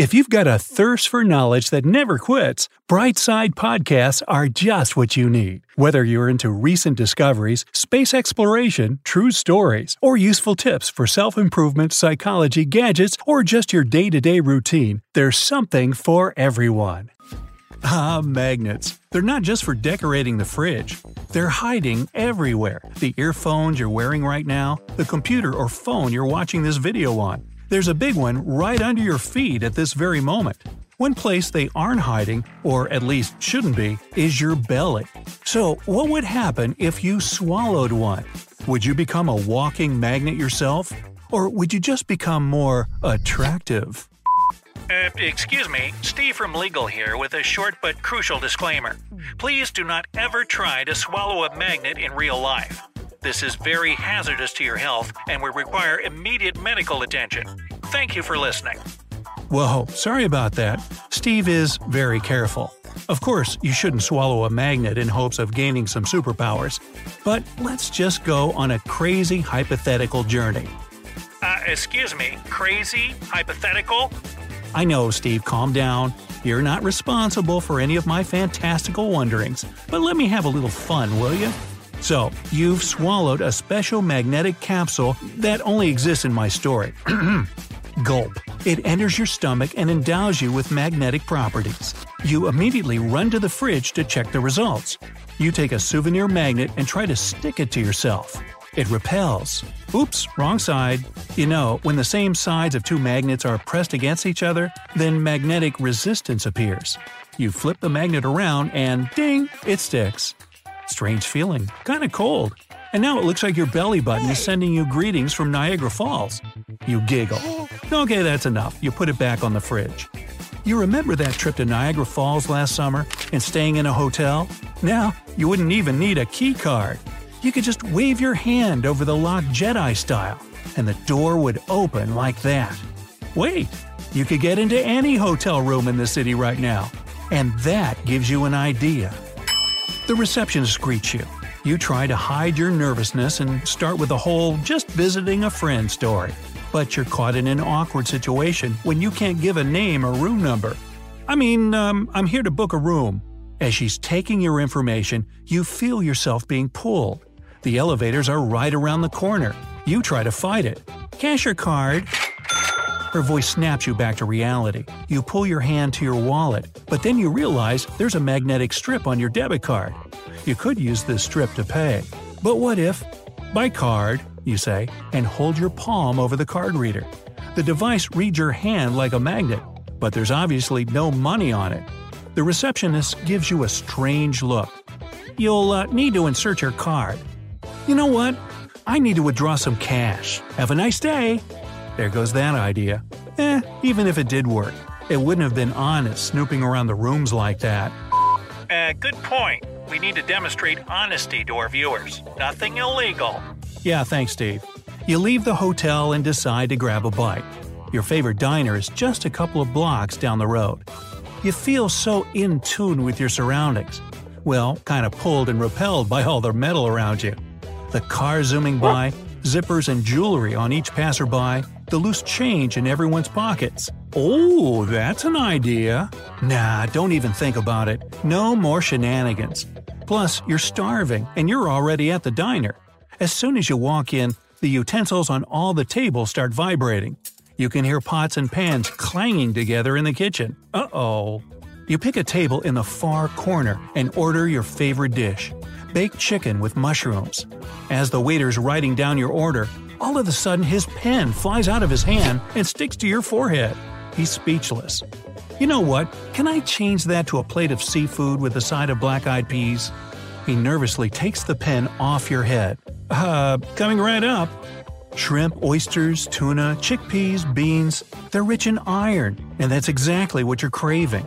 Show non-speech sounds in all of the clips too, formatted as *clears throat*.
If you've got a thirst for knowledge that never quits, Brightside Podcasts are just what you need. Whether you're into recent discoveries, space exploration, true stories, or useful tips for self improvement, psychology, gadgets, or just your day to day routine, there's something for everyone. Ah, magnets. They're not just for decorating the fridge. They're hiding everywhere. The earphones you're wearing right now, the computer or phone you're watching this video on, there's a big one right under your feet at this very moment. One place they aren't hiding, or at least shouldn't be, is your belly. So, what would happen if you swallowed one? Would you become a walking magnet yourself? Or would you just become more attractive? Uh, excuse me, Steve from Legal here with a short but crucial disclaimer. Please do not ever try to swallow a magnet in real life. This is very hazardous to your health and will require immediate medical attention. Thank you for listening. Whoa, sorry about that. Steve is very careful. Of course, you shouldn't swallow a magnet in hopes of gaining some superpowers. But let's just go on a crazy hypothetical journey. Uh, excuse me, crazy? Hypothetical? I know, Steve, calm down. You're not responsible for any of my fantastical wonderings, but let me have a little fun, will you? So, you've swallowed a special magnetic capsule that only exists in my story. *clears throat* Gulp. It enters your stomach and endows you with magnetic properties. You immediately run to the fridge to check the results. You take a souvenir magnet and try to stick it to yourself. It repels. Oops, wrong side. You know, when the same sides of two magnets are pressed against each other, then magnetic resistance appears. You flip the magnet around and ding, it sticks. Strange feeling, kinda cold. And now it looks like your belly button is sending you greetings from Niagara Falls. You giggle. Okay, that's enough. You put it back on the fridge. You remember that trip to Niagara Falls last summer and staying in a hotel? Now, you wouldn't even need a key card. You could just wave your hand over the lock Jedi style, and the door would open like that. Wait, you could get into any hotel room in the city right now. And that gives you an idea. The receptionist greets you. You try to hide your nervousness and start with a whole just visiting a friend story. But you're caught in an awkward situation when you can't give a name or room number. I mean, um, I'm here to book a room. As she's taking your information, you feel yourself being pulled. The elevators are right around the corner. You try to fight it. Cash your card. Her voice snaps you back to reality. You pull your hand to your wallet, but then you realize there's a magnetic strip on your debit card. You could use this strip to pay. But what if? By card, you say, and hold your palm over the card reader. The device reads your hand like a magnet, but there's obviously no money on it. The receptionist gives you a strange look. You'll uh, need to insert your card. You know what? I need to withdraw some cash. Have a nice day. There goes that idea. Eh, even if it did work, it wouldn't have been honest snooping around the rooms like that. Uh, good point. We need to demonstrate honesty to our viewers. Nothing illegal. Yeah, thanks, Steve. You leave the hotel and decide to grab a bite. Your favorite diner is just a couple of blocks down the road. You feel so in tune with your surroundings. Well, kind of pulled and repelled by all the metal around you. The car zooming by, zippers and jewelry on each passerby, the loose change in everyone's pockets. Oh, that's an idea. Nah, don't even think about it. No more shenanigans. Plus, you're starving and you're already at the diner. As soon as you walk in, the utensils on all the tables start vibrating. You can hear pots and pans clanging together in the kitchen. Uh oh. You pick a table in the far corner and order your favorite dish baked chicken with mushrooms. As the waiter's writing down your order, all of a sudden his pen flies out of his hand and sticks to your forehead. He's speechless. You know what? Can I change that to a plate of seafood with a side of black eyed peas? He nervously takes the pen off your head. Uh, coming right up. Shrimp, oysters, tuna, chickpeas, beans, they're rich in iron, and that's exactly what you're craving.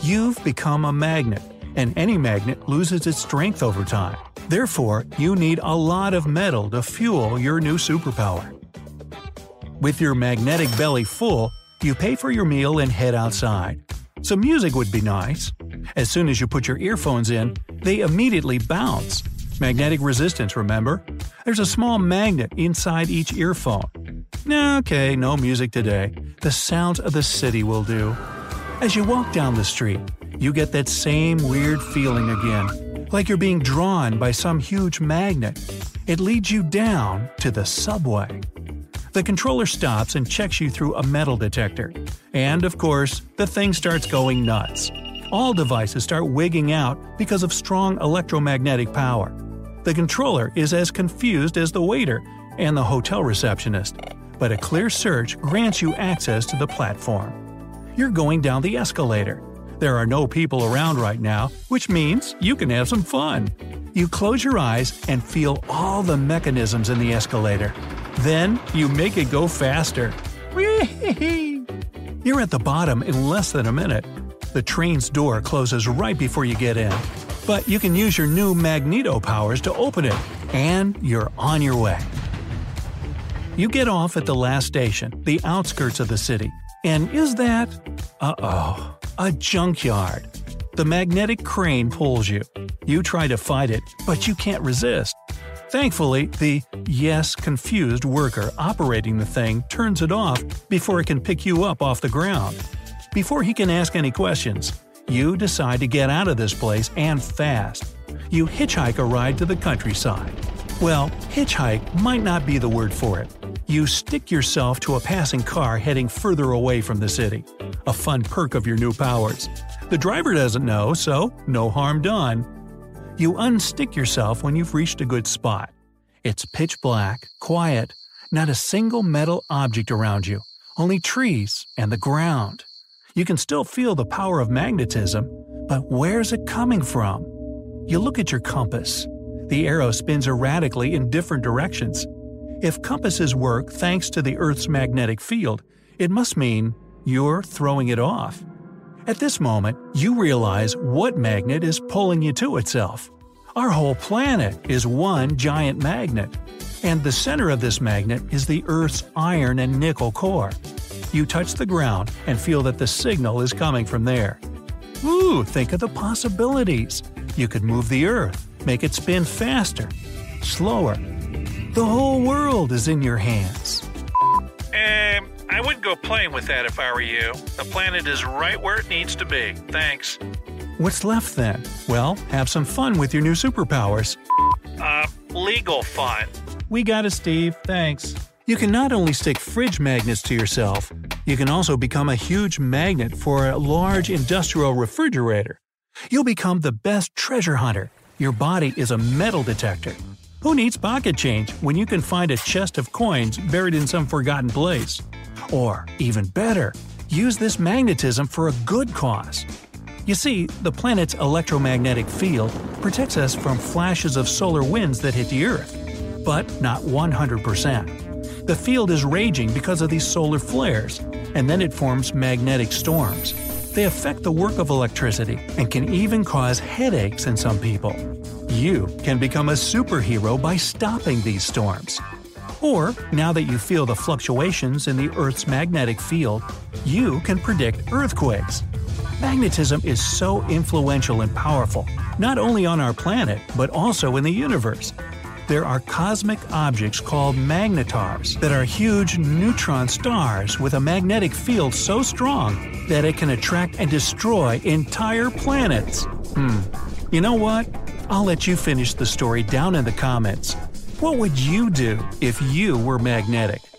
You've become a magnet and any magnet loses its strength over time. Therefore, you need a lot of metal to fuel your new superpower. With your magnetic belly full, you pay for your meal and head outside. Some music would be nice. As soon as you put your earphones in, they immediately bounce. Magnetic resistance, remember? There's a small magnet inside each earphone. Okay, no music today. the sounds of the city will do. As you walk down the street, you get that same weird feeling again, like you're being drawn by some huge magnet. It leads you down to the subway. The controller stops and checks you through a metal detector. And of course, the thing starts going nuts. All devices start wigging out because of strong electromagnetic power. The controller is as confused as the waiter and the hotel receptionist, but a clear search grants you access to the platform. You're going down the escalator. There are no people around right now, which means you can have some fun. You close your eyes and feel all the mechanisms in the escalator. Then you make it go faster. You're at the bottom in less than a minute. The train's door closes right before you get in. But you can use your new magneto powers to open it, and you're on your way. You get off at the last station, the outskirts of the city. And is that. Uh oh. A junkyard. The magnetic crane pulls you. You try to fight it, but you can't resist. Thankfully, the yes confused worker operating the thing turns it off before it can pick you up off the ground. Before he can ask any questions, you decide to get out of this place and fast. You hitchhike a ride to the countryside. Well, hitchhike might not be the word for it. You stick yourself to a passing car heading further away from the city. A fun perk of your new powers. The driver doesn't know, so no harm done. You unstick yourself when you've reached a good spot. It's pitch black, quiet, not a single metal object around you, only trees and the ground. You can still feel the power of magnetism, but where's it coming from? You look at your compass. The arrow spins erratically in different directions. If compasses work thanks to the Earth's magnetic field, it must mean you're throwing it off. At this moment, you realize what magnet is pulling you to itself. Our whole planet is one giant magnet, and the center of this magnet is the Earth's iron and nickel core. You touch the ground and feel that the signal is coming from there. Ooh, think of the possibilities. You could move the Earth, make it spin faster, slower. The whole world is in your hands. Um, I wouldn't go playing with that if I were you. The planet is right where it needs to be. Thanks. What's left then? Well, have some fun with your new superpowers. Uh, legal fun. We got it, Steve. Thanks. You can not only stick fridge magnets to yourself, you can also become a huge magnet for a large industrial refrigerator. You'll become the best treasure hunter. Your body is a metal detector. Who needs pocket change when you can find a chest of coins buried in some forgotten place? Or, even better, use this magnetism for a good cause. You see, the planet's electromagnetic field protects us from flashes of solar winds that hit the Earth. But not 100%. The field is raging because of these solar flares, and then it forms magnetic storms. They affect the work of electricity and can even cause headaches in some people. You can become a superhero by stopping these storms. Or, now that you feel the fluctuations in the Earth's magnetic field, you can predict earthquakes. Magnetism is so influential and powerful, not only on our planet, but also in the universe. There are cosmic objects called magnetars that are huge neutron stars with a magnetic field so strong that it can attract and destroy entire planets. Hmm. You know what? I'll let you finish the story down in the comments. What would you do if you were magnetic?